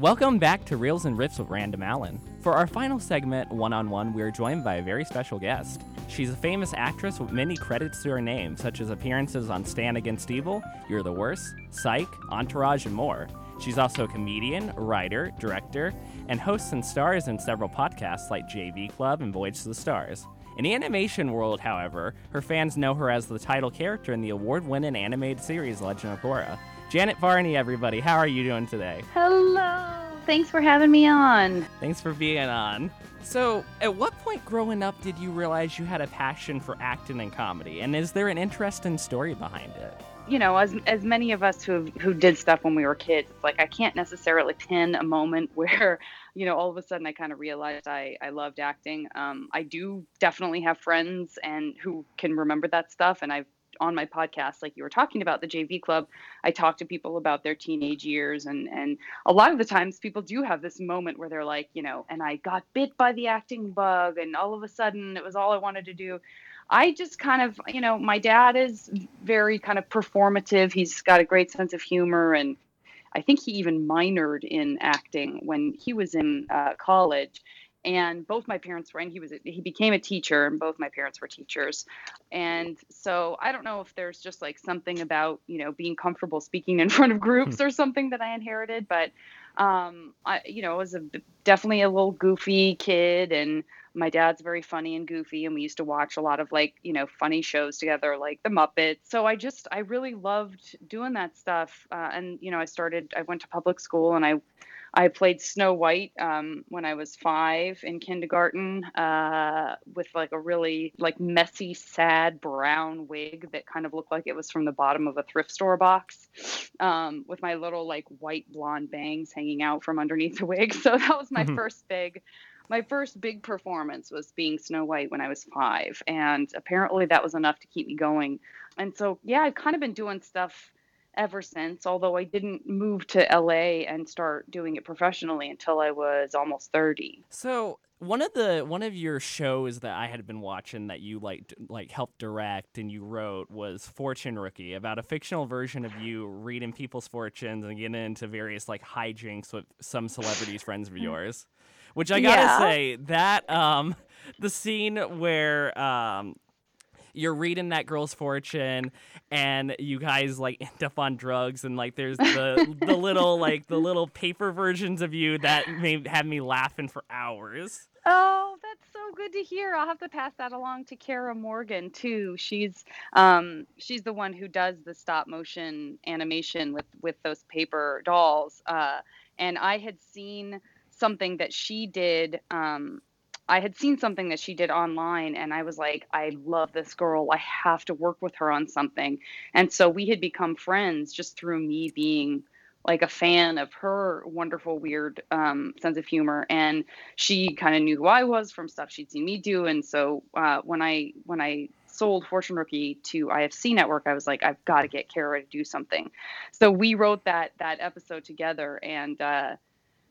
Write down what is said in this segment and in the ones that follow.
Welcome back to Reels and Riffs with Random Allen. For our final segment, One on One, we are joined by a very special guest. She's a famous actress with many credits to her name, such as appearances on Stan Against Evil, You're the Worst, Psych, Entourage, and more. She's also a comedian, writer, director, and hosts and stars in several podcasts like JV Club and Voyage to the Stars. In the animation world, however, her fans know her as the title character in the award winning animated series Legend of Korra. Janet Varney, everybody, how are you doing today? Hello. Thanks for having me on. Thanks for being on. So, at what point growing up did you realize you had a passion for acting and comedy? And is there an interesting story behind it? You know, as as many of us who who did stuff when we were kids, it's like I can't necessarily pin a moment where, you know, all of a sudden I kind of realized I I loved acting. Um, I do definitely have friends and who can remember that stuff, and I've on my podcast, like you were talking about the JV Club, I talk to people about their teenage years, and and a lot of the times people do have this moment where they're like, you know, and I got bit by the acting bug, and all of a sudden it was all I wanted to do. I just kind of, you know, my dad is very kind of performative. He's got a great sense of humor, and I think he even minored in acting when he was in uh, college and both my parents were and he was a, he became a teacher and both my parents were teachers and so i don't know if there's just like something about you know being comfortable speaking in front of groups hmm. or something that i inherited but um i you know I was a definitely a little goofy kid and my dad's very funny and goofy and we used to watch a lot of like you know funny shows together like the muppets so i just i really loved doing that stuff uh, and you know i started i went to public school and i I played Snow White um, when I was five in kindergarten uh, with like a really like messy, sad brown wig that kind of looked like it was from the bottom of a thrift store box, um, with my little like white blonde bangs hanging out from underneath the wig. So that was my mm-hmm. first big my first big performance was being Snow White when I was five, and apparently that was enough to keep me going. And so, yeah, I've kind of been doing stuff ever since, although I didn't move to LA and start doing it professionally until I was almost 30. So, one of the one of your shows that I had been watching that you like like helped direct and you wrote was Fortune Rookie about a fictional version of you reading people's fortunes and getting into various like hijinks with some celebrities friends of yours. Which I gotta yeah. say that um the scene where um you're reading that girl's fortune and you guys like end up on drugs and like there's the the little like the little paper versions of you that may have me laughing for hours. Oh, that's so good to hear. I'll have to pass that along to Kara Morgan too. She's um she's the one who does the stop motion animation with with those paper dolls. Uh and I had seen something that she did um I had seen something that she did online and I was like, I love this girl. I have to work with her on something. And so we had become friends just through me being like a fan of her wonderful, weird um, sense of humor. And she kind of knew who I was from stuff she'd seen me do. And so uh, when I when I sold Fortune Rookie to IFC Network, I was like, I've got to get Kara to do something. So we wrote that that episode together and uh,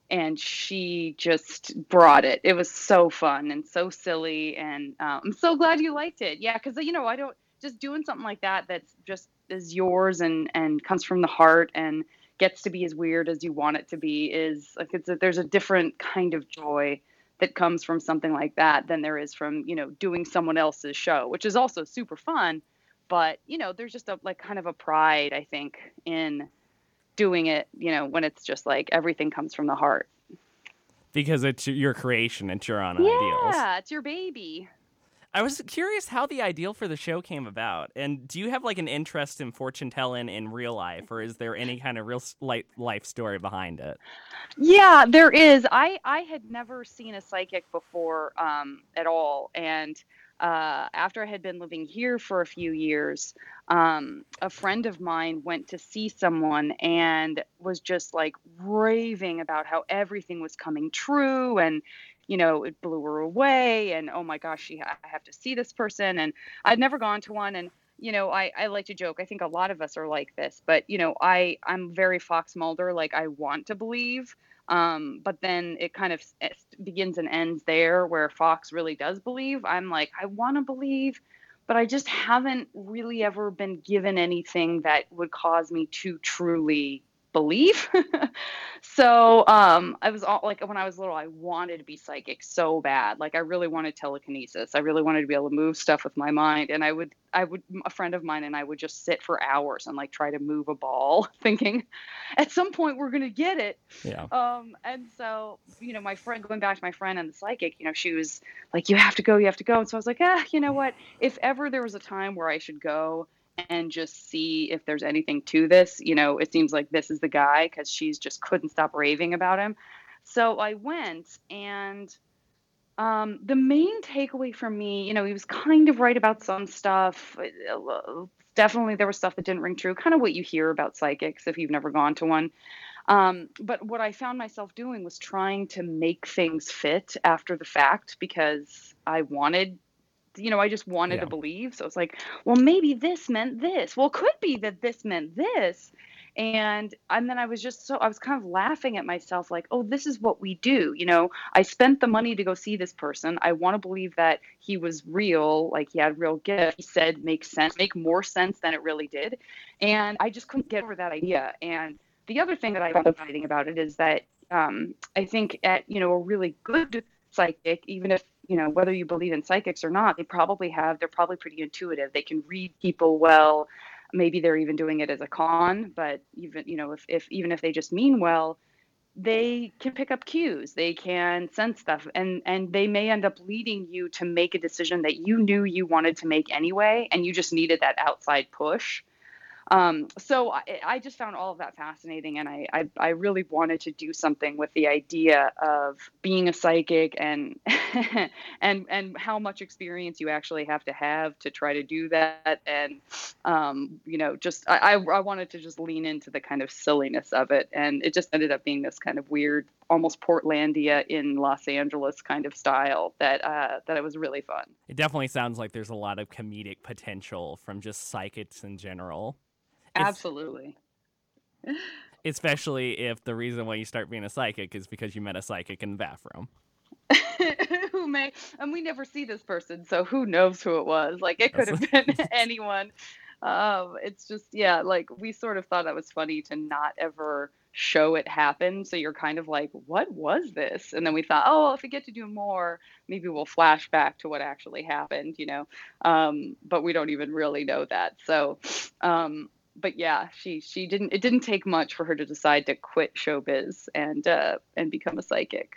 and she just brought it. It was so fun and so silly, and um, I'm so glad you liked it. Yeah, because you know I don't just doing something like that that's just is yours and and comes from the heart and gets to be as weird as you want it to be is like it's a, there's a different kind of joy that comes from something like that than there is from you know doing someone else's show, which is also super fun. But you know, there's just a like kind of a pride I think in doing it, you know, when it's just like everything comes from the heart. Because it's your creation, it's your own yeah, ideals. Yeah, it's your baby. I was curious how the ideal for the show came about. And do you have like an interest in fortune telling in real life, or is there any kind of real life story behind it? Yeah, there is. I I had never seen a psychic before um, at all, and uh, after I had been living here for a few years, um, a friend of mine went to see someone and was just like raving about how everything was coming true and you know it blew her away and oh my gosh she I have to see this person and I'd never gone to one and you know I, I like to joke I think a lot of us are like this but you know I I'm very Fox Mulder like I want to believe um, but then it kind of begins and ends there where Fox really does believe. I'm like, I want to believe, but I just haven't really ever been given anything that would cause me to truly believe. so um, I was all like when I was little, I wanted to be psychic so bad. Like I really wanted telekinesis. I really wanted to be able to move stuff with my mind. And I would, I would, a friend of mine and I would just sit for hours and like try to move a ball, thinking, at some point we're gonna get it. Yeah. Um, and so you know, my friend, going back to my friend and the psychic, you know, she was like, you have to go, you have to go. And so I was like, ah, you know what? If ever there was a time where I should go and just see if there's anything to this. You know, it seems like this is the guy because she's just couldn't stop raving about him. So I went, and um, the main takeaway for me, you know, he was kind of right about some stuff. Definitely, there was stuff that didn't ring true, kind of what you hear about psychics if you've never gone to one. Um, but what I found myself doing was trying to make things fit after the fact because I wanted you know, I just wanted yeah. to believe. So it's like, well, maybe this meant this. Well, could be that this meant this. And and then I was just so I was kind of laughing at myself, like, oh, this is what we do. You know, I spent the money to go see this person. I want to believe that he was real, like he had real gift. He said makes sense, make more sense than it really did. And I just couldn't get over that idea. And the other thing that I found fascinating about it is that um, I think at you know a really good psychic, even if you know whether you believe in psychics or not they probably have they're probably pretty intuitive. They can read people well. Maybe they're even doing it as a con but even you know if, if even if they just mean well they can pick up cues. They can sense stuff and and they may end up leading you to make a decision that you knew you wanted to make anyway and you just needed that outside push um, so I, I, just found all of that fascinating, and I, I, I really wanted to do something with the idea of being a psychic and and and how much experience you actually have to have to try to do that, and um, you know, just I, I wanted to just lean into the kind of silliness of it, and it just ended up being this kind of weird, almost Portlandia in Los Angeles kind of style that uh, that it was really fun. It definitely sounds like there's a lot of comedic potential from just psychics in general. Absolutely. Especially if the reason why you start being a psychic is because you met a psychic in the bathroom. who may and we never see this person, so who knows who it was? Like it could have been anyone. Um, it's just yeah, like we sort of thought that was funny to not ever show it happen. So you're kind of like, what was this? And then we thought, oh, if we get to do more, maybe we'll flash back to what actually happened, you know. Um, but we don't even really know that. So um, but yeah, she she didn't. It didn't take much for her to decide to quit showbiz and uh, and become a psychic.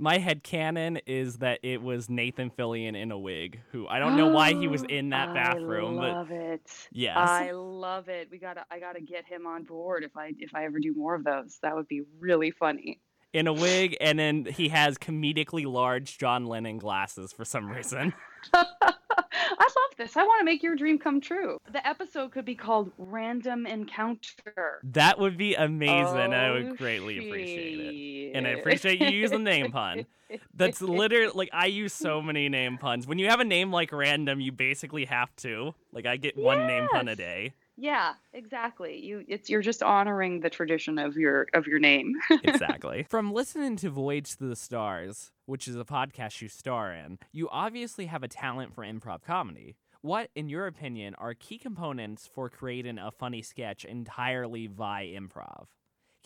My head canon is that it was Nathan Fillion in a wig, who I don't know why he was in that bathroom. I love but it. Yes, I love it. We gotta I gotta get him on board if I if I ever do more of those. That would be really funny. In a wig, and then he has comedically large John Lennon glasses for some reason. I love this. I want to make your dream come true. The episode could be called Random Encounter. That would be amazing. Oh, I would oh, greatly shit. appreciate it. And I appreciate you using the name pun. That's literally like I use so many name puns. When you have a name like random, you basically have to. Like I get yes. one name pun a day. Yeah, exactly. You it's you're just honoring the tradition of your of your name. exactly. From listening to Voyage to the Stars, which is a podcast you star in, you obviously have a talent for improv comedy. What, in your opinion, are key components for creating a funny sketch entirely via improv?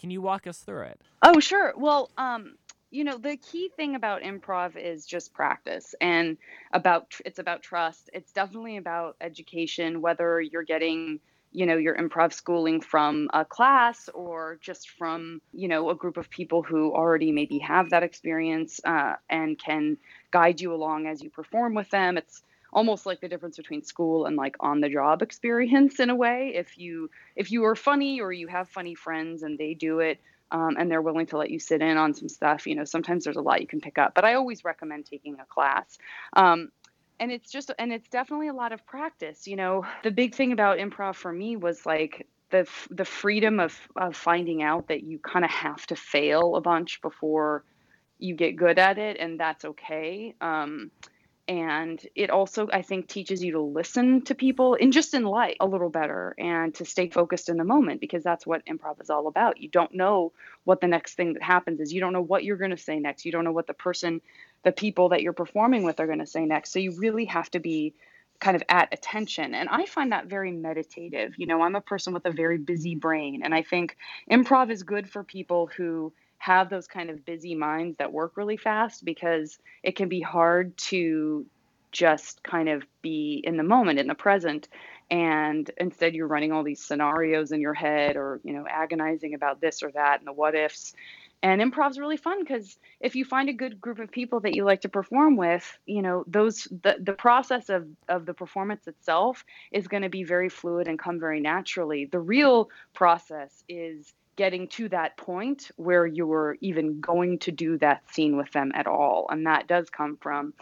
Can you walk us through it? Oh, sure. Well, um, you know the key thing about improv is just practice and about it's about trust it's definitely about education whether you're getting you know your improv schooling from a class or just from you know a group of people who already maybe have that experience uh, and can guide you along as you perform with them. It's almost like the difference between school and like on the job experience in a way. If you if you are funny or you have funny friends and they do it um, and they're willing to let you sit in on some stuff you know sometimes there's a lot you can pick up. But i always recommend taking a class. Um, and it's just and it's definitely a lot of practice you know. The big thing about improv for me was like the the freedom of of finding out that you kind of have to fail a bunch before you get good at it and that's okay. Um, and it also i think teaches you to listen to people and just in life a little better and to stay focused in the moment because that's what improv is all about you don't know what the next thing that happens is you don't know what you're going to say next you don't know what the person the people that you're performing with are going to say next so you really have to be kind of at attention. And I find that very meditative. You know, I'm a person with a very busy brain. And I think improv is good for people who have those kind of busy minds that work really fast because it can be hard to just kind of be in the moment, in the present. And instead, you're running all these scenarios in your head or, you know, agonizing about this or that and the what ifs and improv's really fun because if you find a good group of people that you like to perform with you know those the, the process of of the performance itself is going to be very fluid and come very naturally the real process is getting to that point where you're even going to do that scene with them at all and that does come from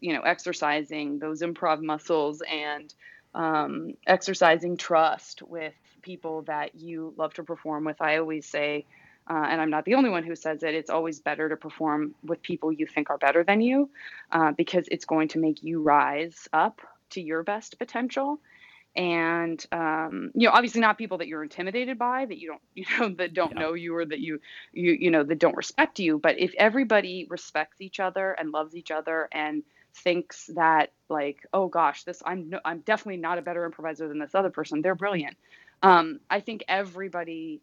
you know exercising those improv muscles and um, exercising trust with people that you love to perform with i always say uh, and I'm not the only one who says it, it's always better to perform with people you think are better than you uh, because it's going to make you rise up to your best potential. And um, you know, obviously not people that you're intimidated by, that you don't, you know, that don't yeah. know you or that you, you, you know, that don't respect you. But if everybody respects each other and loves each other and thinks that like, oh gosh, this I'm no, I'm definitely not a better improviser than this other person. They're brilliant. Um, I think everybody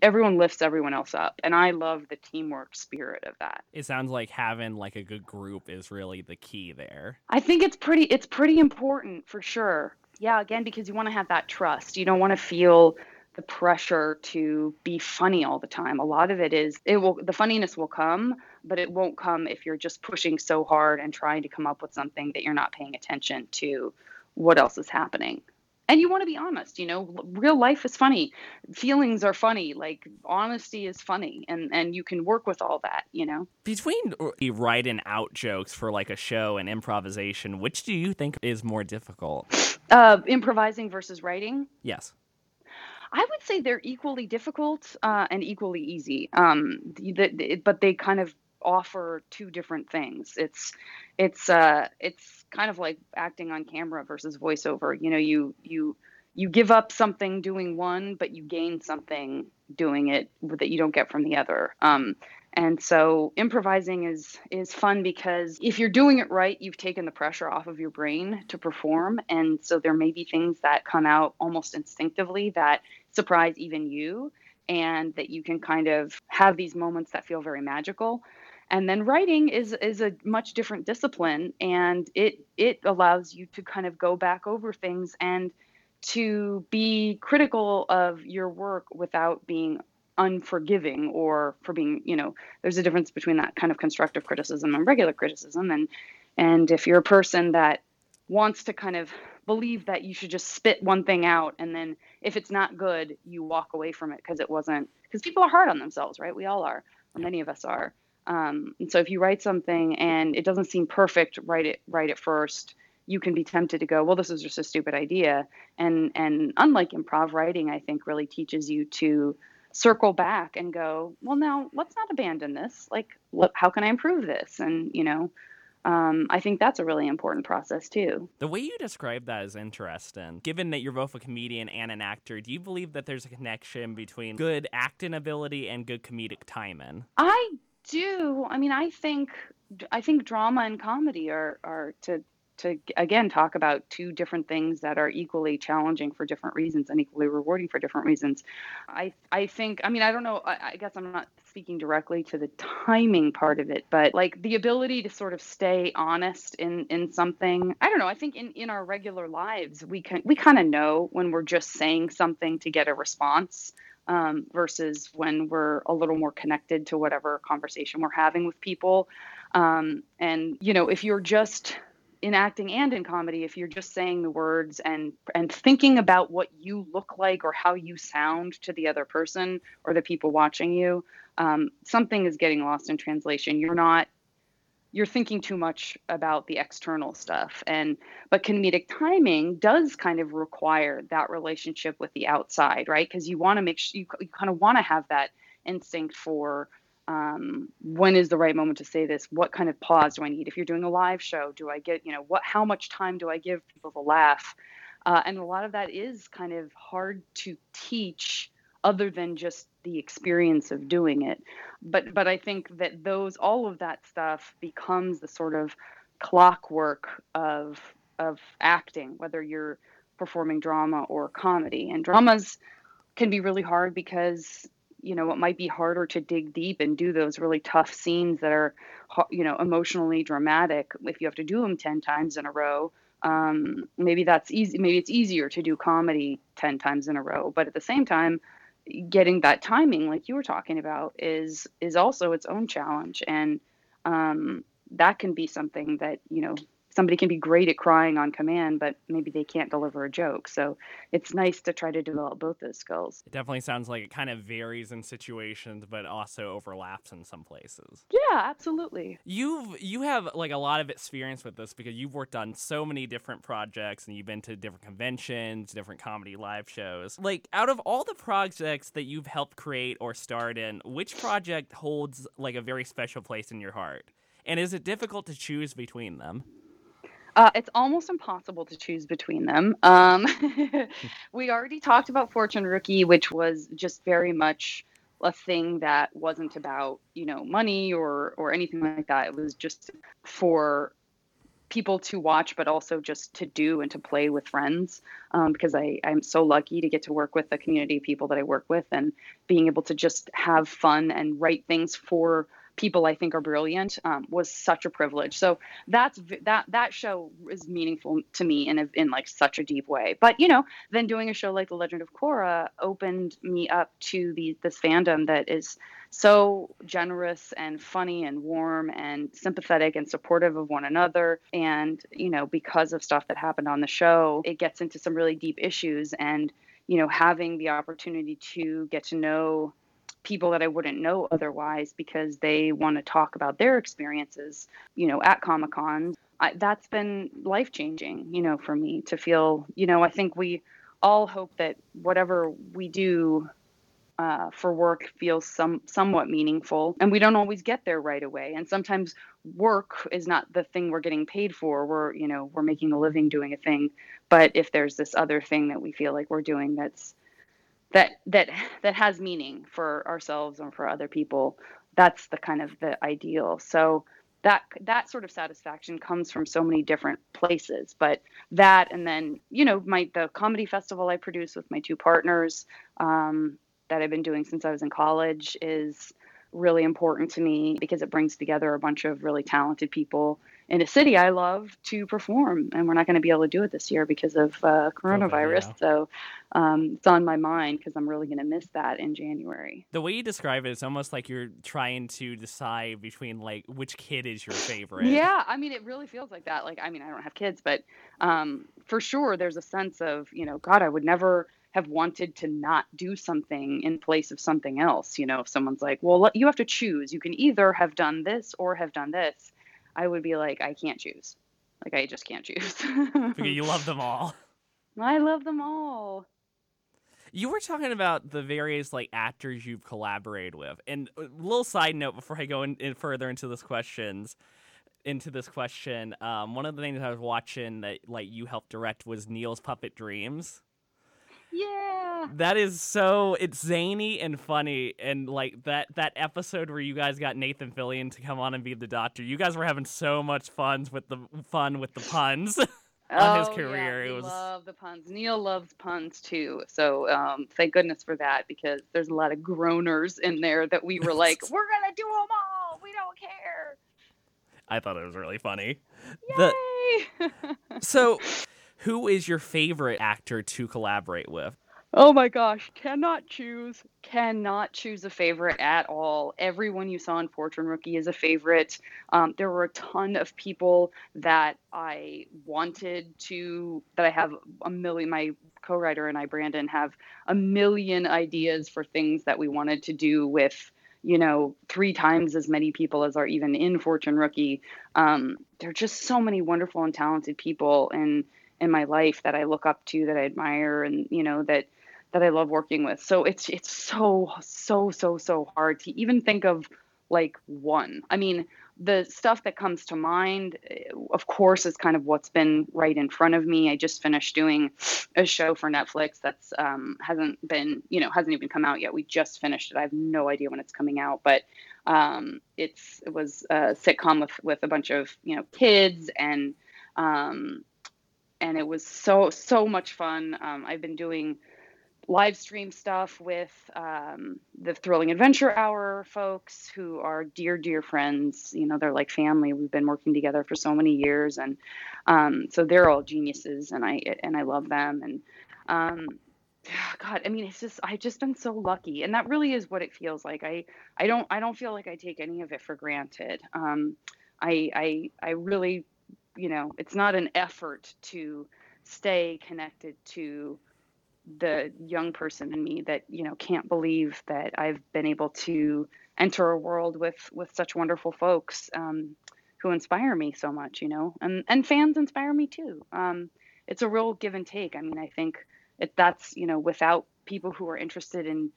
everyone lifts everyone else up and i love the teamwork spirit of that it sounds like having like a good group is really the key there i think it's pretty it's pretty important for sure yeah again because you want to have that trust. You don't want to feel the pressure to be funny all the time. A lot of it is it will the funniness will come but it won't come if you're just pushing so hard and trying to come up with something that you're not paying attention to what else is happening and you want to be honest you know real life is funny. Feelings are funny like honesty is funny and and you can work with all that you know? Between writing out jokes for like a show and improvisation which do you think is more difficult? Uh, improvising versus writing? Yes. I would say they're equally difficult uh, and equally easy, um, the, the, but they kind of offer two different things. It's it's uh, it's kind of like acting on camera versus voiceover. You know, you you you give up something doing one, but you gain something doing it that you don't get from the other. Um, and so improvising is is fun because if you're doing it right, you've taken the pressure off of your brain to perform, and so there may be things that come out almost instinctively that surprise even you, and that you can kind of have these moments that feel very magical and then writing is is a much different discipline and it it allows you to kind of go back over things and to be critical of your work without being unforgiving or for being you know there's a difference between that kind of constructive criticism and regular criticism. And and if you're a person that wants to kind of believe that you should just spit one thing out and then if it's not good you walk away from it because it wasn't because people are hard on themselves right? We all are or many of us are um, and so if you write something and it doesn't seem perfect write it right at first, you can be tempted to go, well, this is just a stupid idea. And and unlike improv writing, I think really teaches you to circle back and go, well, now let's not abandon this. Like, what, how can I improve this? And you know, um, I think that's a really important process too. The way you describe that is interesting. Given that you're both a comedian and an actor, do you believe that there's a connection between good acting ability and good comedic timing? I do. I mean, I think I think drama and comedy are are to to again talk about two different things that are equally challenging for different reasons and equally rewarding for different reasons. I I think I mean I don't know I, I, guess I'm not speaking directly to the timing part of it, but like the ability to sort of stay honest in in something. I don't know. I think in in our regular lives we can we kind of know when we're just saying something to get a response um, versus when we're a little more connected to whatever conversation we're having with people. Um, and you know, if you're just in acting and in comedy, if you're just saying the words and and thinking about what you look like or how you sound to the other person or the people watching you, um, something is getting lost in translation. You're not you're thinking too much about the external stuff. And but comedic timing does kind of require that relationship with the outside right? Because you want to make sure you, you kind of want to have that instinct for um, when is the right moment to say this? What kind of pause do i need? If you're doing a live show do i get you know what how much time do i give people to laugh? Uh, and a lot of that is kind of hard to teach other than just the experience of doing it. But but i think that those all of that stuff becomes the sort of clockwork of of acting, whether you're performing drama or comedy. And dramas can be really hard because you know it might be harder to dig deep and do those really tough scenes that are you know emotionally dramatic if you have to do them 10 times in a row. Um, maybe that's easy maybe it's easier to do comedy 10 times in a row. But at the same time getting that timing like you were talking about is is also its own challenge. And um, that can be something that you know somebody can be great at crying on command, but maybe they can't deliver a joke. So it's nice to try to develop both those skills. It definitely sounds like it kind of varies in situations, but also overlaps in some places. Yeah, absolutely. You've you have like a lot of experience with this because you've worked on so many different projects and you've been to different conventions, different comedy live shows. Like out of all the projects that you've helped create or starred in, which project holds like a very special place in your heart? And is it difficult to choose between them? Uh, it's almost impossible to choose between them. Um, we already talked about Fortune Rookie, which was just very much a thing that wasn't about you know money or or anything like that. It was just for people to watch, but also just to do and to play with friends. Um, because I I'm so lucky to get to work with the community of people that I work with, and being able to just have fun and write things for people I think are brilliant um, was such a privilege. So that's that that show is meaningful to me in a, in like such a deep way. But you know, then doing a show like The Legend of Korra opened me up to the this fandom that is so generous and funny and warm and sympathetic and supportive of one another. And you know, because of stuff that happened on the show, it gets into some really deep issues and you know having the opportunity to get to know people that I wouldn't know otherwise because they want to talk about their experiences, you know, at Comic Con. That's been life changing, you know, for me to feel, you know, I think we all hope that whatever we do uh, for work feels some somewhat meaningful, and we don't always get there right away. And sometimes work is not the thing we're getting paid for. We're, you know, we're making a living doing a thing. But if there's this other thing that we feel like we're doing that's that that that has meaning for ourselves and for other people. That's the kind of the ideal. So that that sort of satisfaction comes from so many different places but that and then you know my the comedy festival i produce with my two partners um, that i've been doing since i was in college is really important to me because it brings together a bunch of really talented people in a city I love to perform, and we're not going to be able to do it this year because of uh, coronavirus. yeah. So um, it's on my mind because I'm really going to miss that in January. The way you describe it, it is almost like you're trying to decide between like which kid is your favorite. yeah, I mean, it really feels like that. Like, I mean, I don't have kids, but um, for sure, there's a sense of you know, God, I would never have wanted to not do something in place of something else. You know, if someone's like, well, you have to choose. You can either have done this or have done this I would be like, I can't choose. Like I just can't choose. you love them all. I love them all. You were talking about the various like actors you've collaborated with, and a little side note before I go in, in further into this questions, into this question, um, one of the things I was watching that like you helped direct was Neil's Puppet Dreams. Yeah. That is so it's zany and funny and like that that episode where you guys got Nathan Fillion to come on and be the doctor. You guys were having so much fun with the fun with the puns. on oh, his career. Yeah, it was love the puns. Neil loves puns too. So um, thank goodness for that because there's a lot of groaners in there that we were like, we're gonna do them all. We don't care. I thought it was really funny. Yay! The, so who is your favorite actor to collaborate with? Oh my gosh, cannot choose, cannot choose a favorite at all. Everyone you saw in Fortune Rookie is a favorite. Um, there were a ton of people that I wanted to, that I have a million, my co writer and I, Brandon, have a million ideas for things that we wanted to do with you know, three times as many people as are even in Fortune Rookie. Um, there are just so many wonderful and talented people, and in my life that I look up to, that I admire, and you know that that I love working with. So it's it's so so so so hard to even think of like one. I mean, the stuff that comes to mind, eh, of course, is kind of what's been right in front of me. I just finished doing a show for Netflix that's um, hasn't been, you know, hasn't even come out yet. We just finished it. I have no idea when it's coming out, but um, it's it was a sitcom with with a bunch of you know kids and um, and it was so so much fun. Um, I've been doing live stream stuff with um, the Thrilling Adventure Hour folks who are dear, dear friends. You know, they're like family. We've been working together for so many years, and um, so they're all geniuses, and I and I love them. And um, God, I mean, it's just I've just been so lucky, and that really is what it feels like. I I don't I don't feel like I take any of it for granted. Um, I I I really, you know, it's not an effort to stay connected to the young person in me that you know can't believe that I've been able to enter a world with with such wonderful folks um, who inspire me so much, you know, and and fans inspire me too. Um, it's a real give and take. I mean, I think it, that's you know without people who are interested in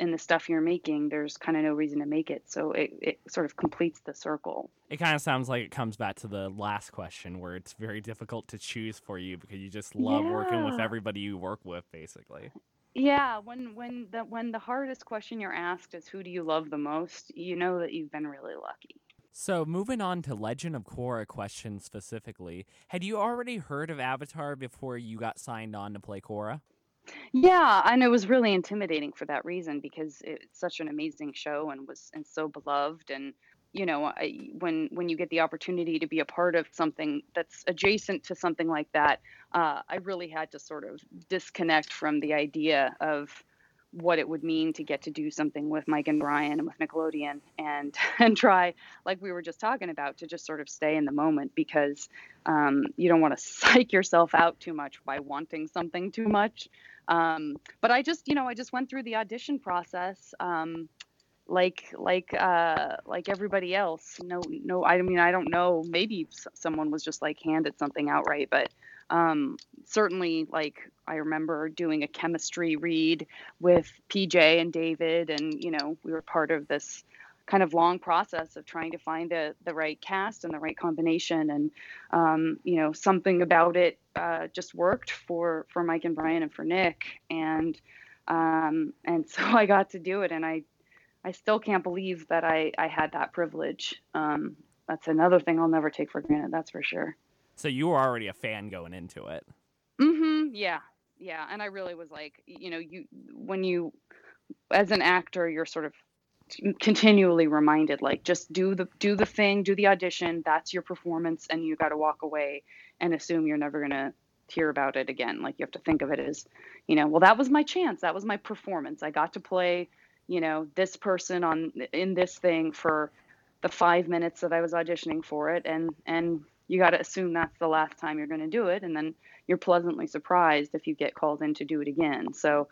in the stuff you're making, there's kind of no reason to make it. So it, it sort of completes the circle. It kind of sounds like it comes back to the last question where it's very difficult to choose for you because you just love yeah. working with everybody you work with, basically. Yeah, when when the when the hardest question you're asked is who do you love the most, you know that you've been really lucky. So, moving on to Legend of Korra questions specifically, had you already heard of Avatar before you got signed on to play Korra? Yeah, and it was really intimidating for that reason because it's such an amazing show and was and so beloved and you know I, when when you get the opportunity to be a part of something that's adjacent to something like that uh, i really had to sort of disconnect from the idea of what it would mean to get to do something with mike and brian and with nickelodeon and and try like we were just talking about to just sort of stay in the moment because um, you don't want to psych yourself out too much by wanting something too much um, but I just, you know, I just went through the audition process, um, like like uh, like everybody else. No, no, I mean, I don't know. Maybe someone was just like handed something outright, but um, certainly, like I remember doing a chemistry read with PJ and David, and you know, we were part of this kind of long process of trying to find the the right cast and the right combination and um, you know something about it uh, just worked for for Mike and Brian and for Nick. And um, and so I got to do it and I I still can't believe that I I had that privilege. Um, that's another thing I'll never take for granted that's for sure. So you were already a fan going into it. Mm-hmm. yeah yeah. And I really was like you know you when you as an actor you're sort of continually reminded like just do the do the thing do the audition that's your performance and you got to walk away and assume you're never going to hear about it again. Like you have to think of it as you know well that was my chance that was my performance. I got to play you know this person on in this thing for the 5 minutes that i was auditioning for it and and you got to assume that's the last time you're going to do it and then you're pleasantly surprised if you get called in to do it again. So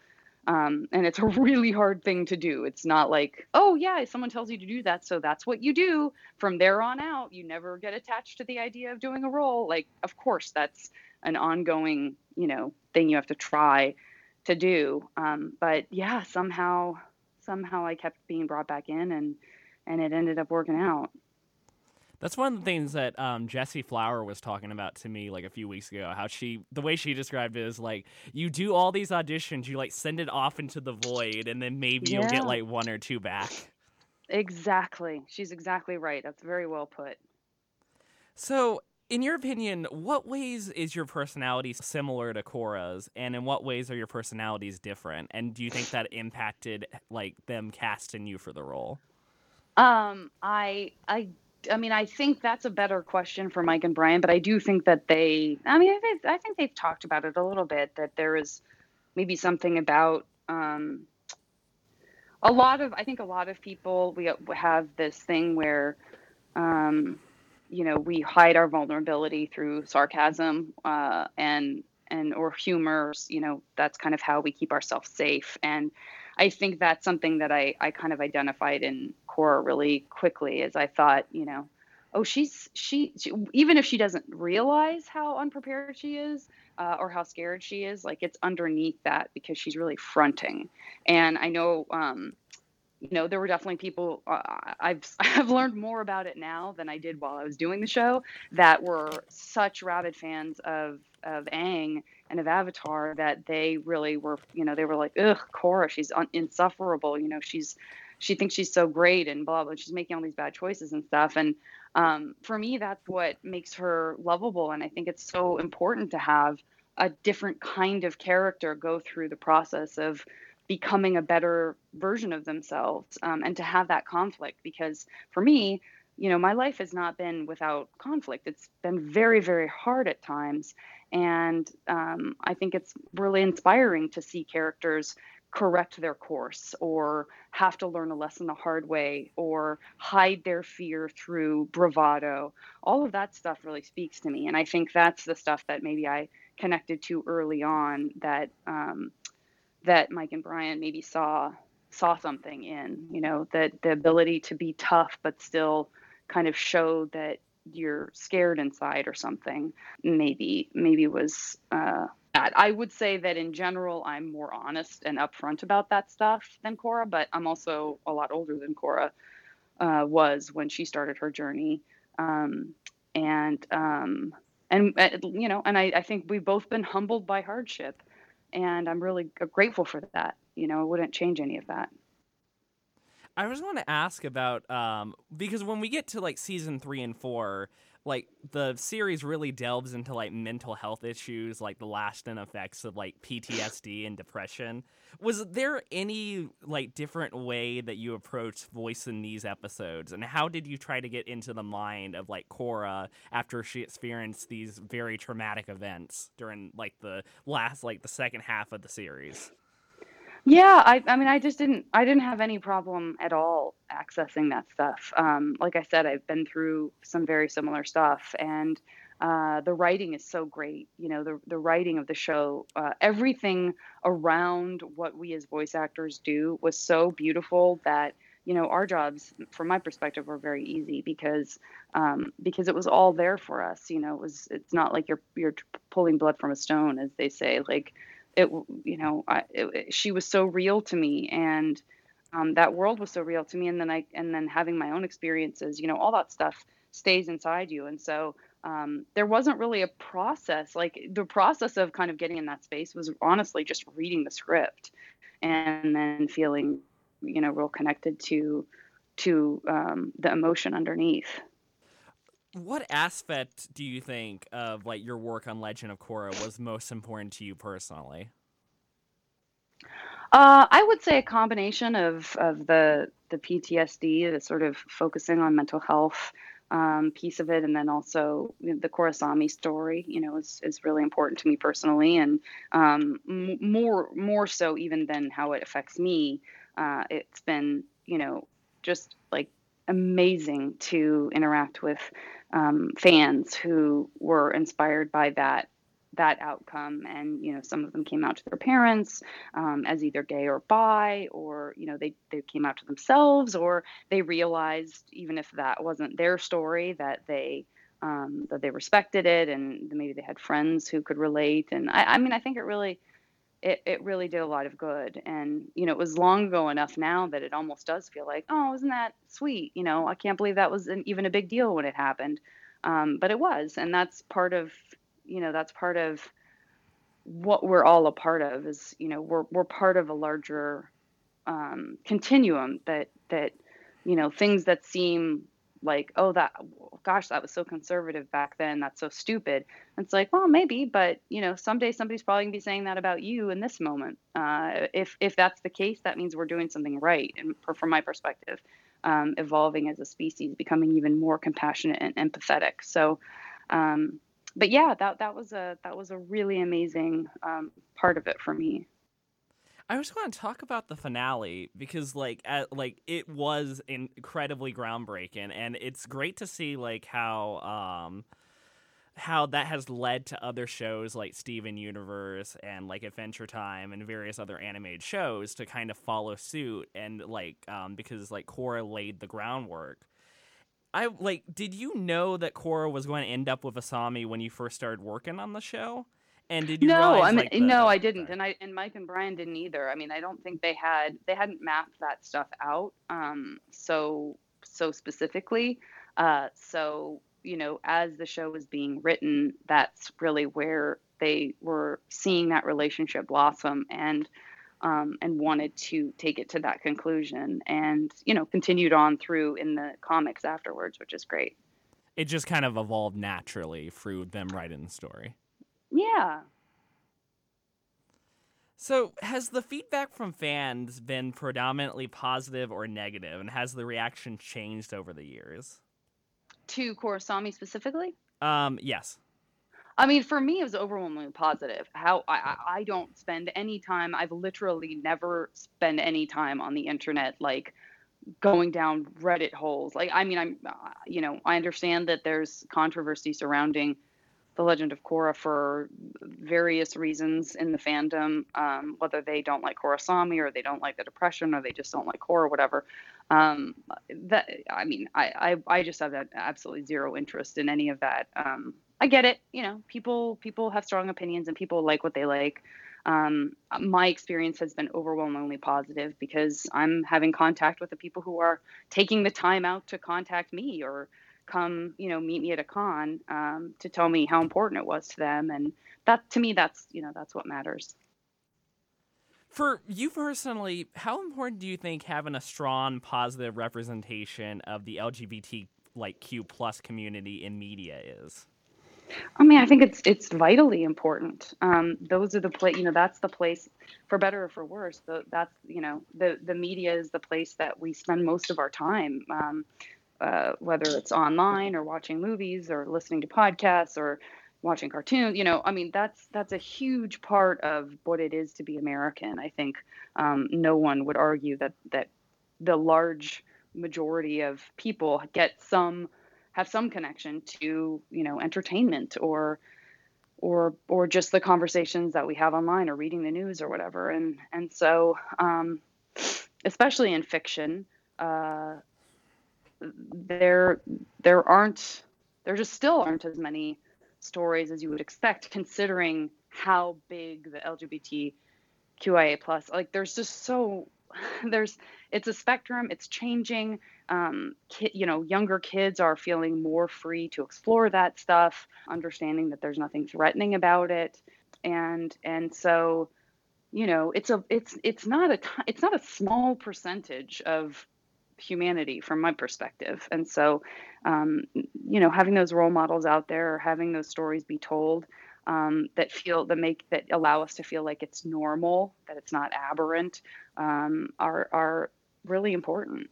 um, and it's a really hard thing to do. It's not like, oh, yeah, someone tells you to do that. So that's what you do. From there on out, you never get attached to the idea of doing a role. Like, of course, that's an ongoing, you know, thing you have to try to do. Um, but yeah, somehow, somehow I kept being brought back in and, and it ended up working out. That's one of the things that um, Jessie Flower was talking about to me like a few weeks ago. How she, the way she described it is like you do all these auditions, you like send it off into the void, and then maybe yeah. you'll get like one or two back. Exactly. She's exactly right. That's very well put. So, in your opinion, what ways is your personality similar to Korra's, and in what ways are your personalities different? And do you think that impacted like them casting you for the role? Um, I I I mean, I think that's a better question for Mike and Brian, but I do think that they, I mean, I, think they've talked about it a little bit that there is maybe something about um, a lot of, I think a lot of people, we have this thing where, um, you know, we hide our vulnerability through sarcasm uh, and, and, or humor, you know, that's kind of how we keep ourselves safe. And I think that's something that I, I kind of identified in Korra really quickly as I thought, you know, oh, she's she, she even if she doesn't realize how unprepared she is uh, or how scared she is, like it's underneath that because she's really fronting. And I know, um, you know, there were definitely people. Uh, I've I've learned more about it now than I did while I was doing the show that were such rabid fans of of Aang and of Avatar that they really were, you know, they were like, ugh, Korra, she's un- insufferable. You know, she's she thinks she's so great and blah blah. She's making all these bad choices and stuff. And um, for me, that's what makes her lovable. And I think it's so important to have a different kind of character go through the process of becoming a better version of themselves um, and to have that conflict because for me you know my life has not been without conflict it's been very very hard at times and um, i think it's really inspiring to see characters correct their course or have to learn a lesson the hard way or hide their fear through bravado. All of that stuff really speaks to me and i think that's the stuff that maybe i connected to early on that um, that Mike and Brian maybe saw saw something in, you know, that the ability to be tough but still kind of show that you're scared inside or something maybe maybe was uh, I would say that in general, I'm more honest and upfront about that stuff than Korra, but I'm also a lot older than Korra uh, was when she started her journey. Um, and um, and uh, you know, and I, I think we've both been humbled by hardship and I'm really grateful for that. You know, I wouldn't change any of that. I just want to ask about um, because when we get to like season three and four, like the series really delves into like mental health issues, like the lasting effects of like PTSD and depression. Was there any like different way that you approached voicing these episodes, and how did you try to get into the mind of like Korra after she experienced these very traumatic events during like the last like the second half of the series? Yeah, I, I mean, I just didn't, I didn't have any problem at all accessing that stuff. Um, like I said, I've been through some very similar stuff, and uh, the writing is so great. You know, the the writing of the show, uh, everything around what we as voice actors do was so beautiful that you know our jobs, from my perspective, were very easy because um, because it was all there for us. You know, it was it's not like you're you're pulling blood from a stone, as they say. Like it you know I, it, she was so real to me and um, that world was so real to me and then i and then having my own experiences you know all that stuff stays inside you. And so um, there wasn't really a process like the process of kind of getting in that space was honestly just reading the script and then feeling you know real connected to to um, the emotion underneath what aspect do you think of like your work on Legend of Korra was most important to you personally? Uh, I would say a combination of, of the the PTSD, the sort of focusing on mental health um, piece of it, and then also the Korrasami story. You know, is is really important to me personally, and um, m- more more so even than how it affects me. Uh, it's been you know just like amazing to interact with um, fans who were inspired by that that outcome. And you know some of them came out to their parents um, as either gay or bi or you know they, they came out to themselves or they realized even if that wasn't their story that they um, that they respected it and maybe they had friends who could relate. And I, I mean i think it really it, it really did a lot of good. And, you know, it was long ago enough now that it almost does feel like, oh, isn't that sweet? You know, I can't believe that was an, even a big deal when it happened. Um, but it was. And that's part of, you know, that's part of what we're all a part of is, you know, we're, we're part of a larger um, continuum that, that, you know, things that seem like, oh, that, gosh, that was so conservative back then. That's so stupid. It's like, well, maybe, but you know, someday somebody's probably gonna be saying that about you in this moment. Uh, if if that's the case, that means we're doing something right. And for, from my perspective, um, evolving as a species, becoming even more compassionate and empathetic. So, um, but yeah, that that was a that was a really amazing um, part of it for me. I just want to talk about the finale because, like, at, like it was incredibly groundbreaking, and it's great to see like how um how that has led to other shows like Steven Universe and like Adventure Time and various other animated shows to kind of follow suit and like um because like Korra laid the groundwork. I like did you know that Korra was going to end up with Asami when you first started working on the show? And did you no, realize, I mean, like, the, no, I didn't, and I and Mike and Brian didn't either. I mean, I don't think they had they hadn't mapped that stuff out um, so so specifically. Uh, so you know, as the show was being written, that's really where they were seeing that relationship blossom. And um, and wanted to take it to that conclusion and you know continued on through in the comics afterwards which is great it just kind of evolved naturally through them writing the story yeah so, has the feedback from fans been predominantly positive or negative, and has the reaction changed over the years? To Korrasami specifically? Um, yes. I mean, for me, it was overwhelmingly positive. How I, I don't spend any time. I've literally never spent any time on the internet, like going down Reddit holes. Like, I mean, I'm, uh, you know, I understand that there's controversy surrounding the Legend of Korra for various reasons in the fandom, um, whether they don't like Korrasami or they don't like the Depression or they just don't like Korra, whatever. Um, that I mean, I, I I just have that absolutely zero interest in any of that. Um, I get it, you know, people people have strong opinions and people like what they like. Um, my experience has been overwhelmingly positive because I'm having contact with the people who are taking the time out to contact me or come, you know, meet me at a con um, to tell me how important it was to them, and that to me, that's you know, that's what matters. For you personally, how important do you think having a strong, positive representation of the LGBT like Q plus community in media is? I mean, I think it's it's vitally important. Um, those are the place, you know, that's the place, for better or for worse. The, that's you know, the the media is the place that we spend most of our time. Um, uh, whether it's online or watching movies or listening to podcasts or watching cartoons you know i mean that's that's a huge part of what it is to be american i think. Um, no one would argue that that the large majority of people get some have some connection to you know entertainment or or or just the conversations that we have online or reading the news or whatever. And and so um, especially in fiction uh, there there aren't there just still aren't as many stories as you would expect considering how big the LGBTQIA plus like there's just so there's it's a spectrum it's changing. Um, ki- you know younger kids are feeling more free to explore that stuff understanding that there's nothing threatening about it. And and so you know it's a it's it's not a it's not a small percentage of humanity from my perspective. And so, um, you know, having those role models out there or having those stories be told um, that feel that make that allow us to feel like it's normal, that it's not aberrant, um, are are really important.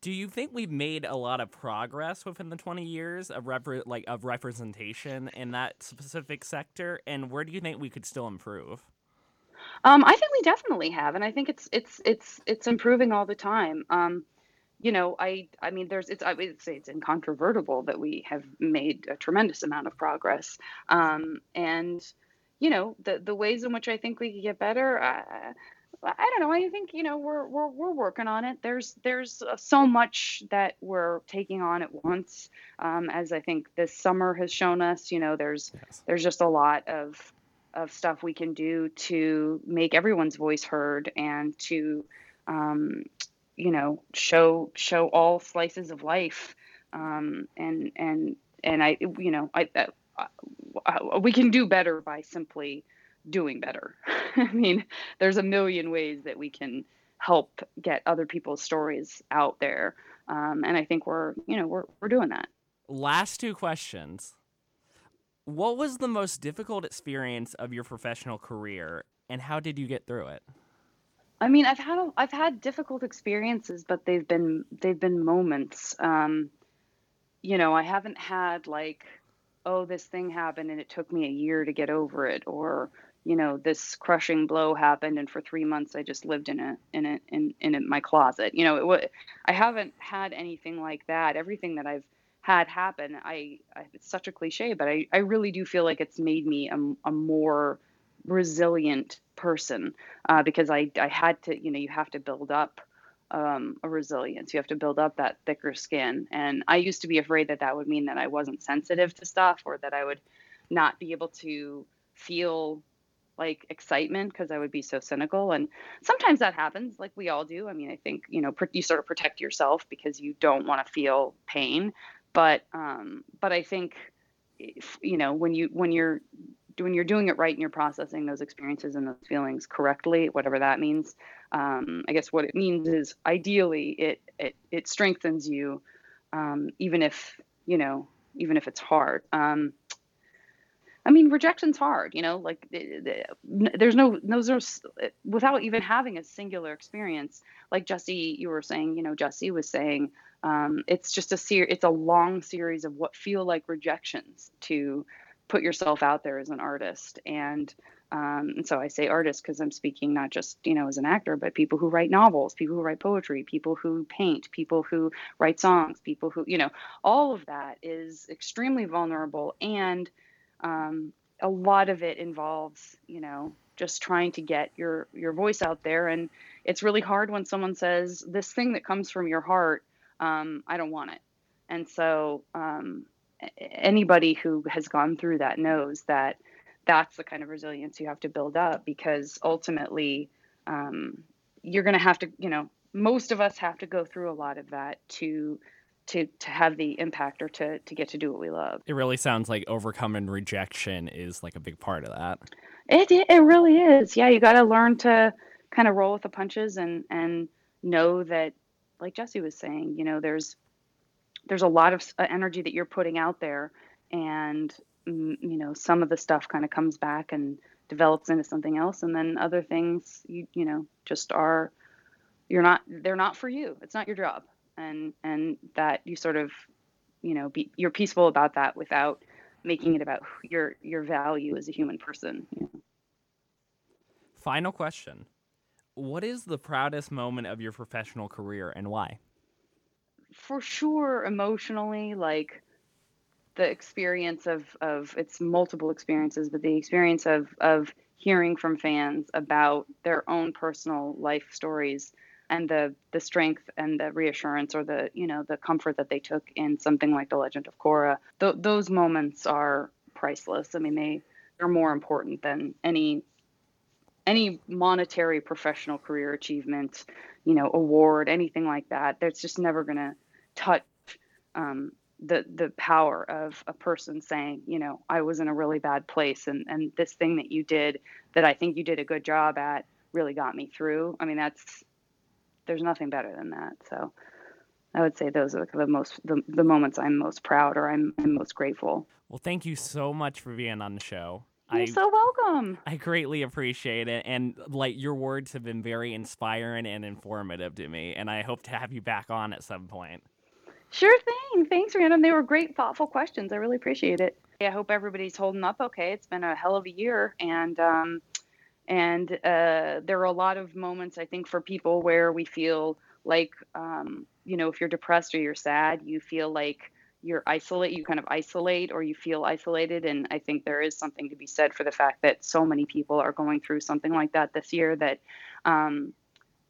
Do you think we've made a lot of progress within the 20 years of rep- like of representation in that specific sector and where do you think we could still improve? Um, I think we definitely have, and I think it's it's it's it's improving all the time. Um, you know, I I mean, there's it's I would say it's incontrovertible that we have made a tremendous amount of progress, um, and you know the the ways in which I think we could get better. Uh, I don't know. I think you know we're we're we're working on it. There's there's uh, so much that we're taking on at once. Um, as I think this summer has shown us, you know, there's yes. there's just a lot of of stuff we can do to make everyone's voice heard and to um, you know show show all slices of life um, and and and I you know I, I, I, we can do better by simply doing better. I mean, there's a million ways that we can help get other people's stories out there, um, and I think we're you know we're we're doing that. Last two questions. What was the most difficult experience of your professional career, and how did you get through it? I mean, I've had a, I've had difficult experiences, but they've been they've been moments. Um, you know, I haven't had like, oh, this thing happened and it took me a year to get over it, or you know, this crushing blow happened and for three months I just lived in a in a in in my closet. You know, it, I haven't had anything like that. Everything that I've had happen, I, I it's such a cliche, but I, I really do feel like it's made me a, a more resilient person uh, because I, I had to, you know, you have to build up um, a resilience. You have to build up that thicker skin. And I used to be afraid that that would mean that I wasn't sensitive to stuff or that I would not be able to feel like excitement because I would be so cynical. And sometimes that happens, like we all do. I mean, I think, you know, you sort of protect yourself because you don't want to feel pain but um, but I think if, you know when you when you're when you're doing it right and you're processing those experiences and those feelings correctly, whatever that means. Um, I guess what it means is ideally it it it strengthens you, um, even if you know even if it's hard. Um, I mean, rejection's hard, you know, like there's no, are without even having a singular experience. Like Jesse, you were saying, you know, Jesse was saying, um, it's just a ser- it's a long series of what feel like rejections to put yourself out there as an artist. And, um, and so I say artist because I'm speaking not just, you know, as an actor, but people who write novels, people who write poetry, people who paint, people who write songs, people who, you know, all of that is extremely vulnerable and, um, a lot of it involves, you know, just trying to get your your voice out there, and it's really hard when someone says this thing that comes from your heart. Um, I don't want it, and so um, anybody who has gone through that knows that that's the kind of resilience you have to build up because ultimately um, you're going to have to, you know, most of us have to go through a lot of that to to to have the impact or to to get to do what we love. It really sounds like overcoming rejection is like a big part of that. It it really is. Yeah, you got to learn to kind of roll with the punches and and know that like Jesse was saying, you know, there's there's a lot of uh, energy that you're putting out there and mm, you know, some of the stuff kind of comes back and develops into something else and then other things you you know just are you're not they're not for you. It's not your job and and that you sort of you know be you're peaceful about that without making it about your your value as a human person you know. final question what is the proudest moment of your professional career and why? For sure emotionally like the experience of of it's multiple experiences but the experience of of hearing from fans about their own personal life stories and the the strength and the reassurance or the you know the comfort that they took in something like the legend of korra th- those moments are priceless. I mean they they're more important than any any monetary professional career achievement you know award anything like that that's just never going to touch um, the the power of a person saying you know i was in a really bad place and and this thing that you did that i think you did a good job at really got me through i mean that's there's nothing better than that. So I would say those are the most the, the moments I'm most proud or I'm, I'm most grateful. Well, thank you so much for being on the show. You're I, so welcome. I greatly appreciate it. And like your words have been very inspiring and informative to me. And I hope to have you back on at some point. Sure thing. Thanks, Random. They were great, thoughtful questions. I really appreciate it. I hope everybody's holding up okay. It's been a hell of a year. And um, and uh, there are a lot of moments, I think, for people where we feel like, um, you know, if you're depressed or you're sad, you feel like you're isolate, you kind of isolate or you feel isolated. And I think there is something to be said for the fact that so many people are going through something like that this year that, um,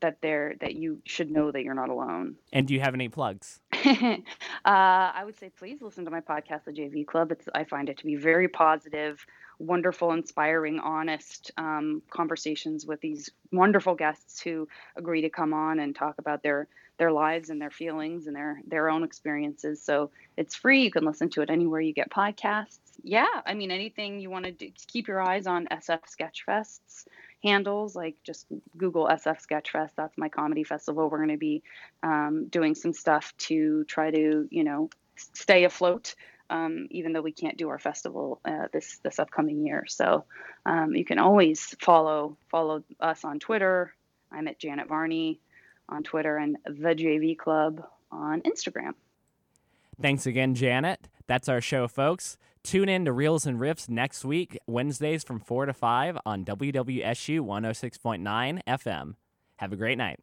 that they're that you should know that you're not alone. And do you have any plugs? uh, I would say please listen to my podcast, The JV Club. It's I find it to be very positive wonderful, inspiring, honest um, conversations with these wonderful guests who agree to come on and talk about their their lives and their feelings and their their own experiences. So it's free. You can listen to it anywhere you get podcasts. Yeah, I mean anything you want to do, keep your eyes on SF Sketchfest's handles. Like just Google SF Sketchfest. That's my comedy festival. We're going to be um, doing some stuff to try to you know stay afloat um, even though we can't do our festival uh, this this upcoming year. So um, you can always follow follow us on Twitter. I'm at Janet Varney on Twitter and the JV Club on Instagram. Thanks again, Janet. That's our show, folks. Tune in to Reels and Riffs next week, Wednesdays from 4 to 5 on WWSU 106.9 FM. Have a great night.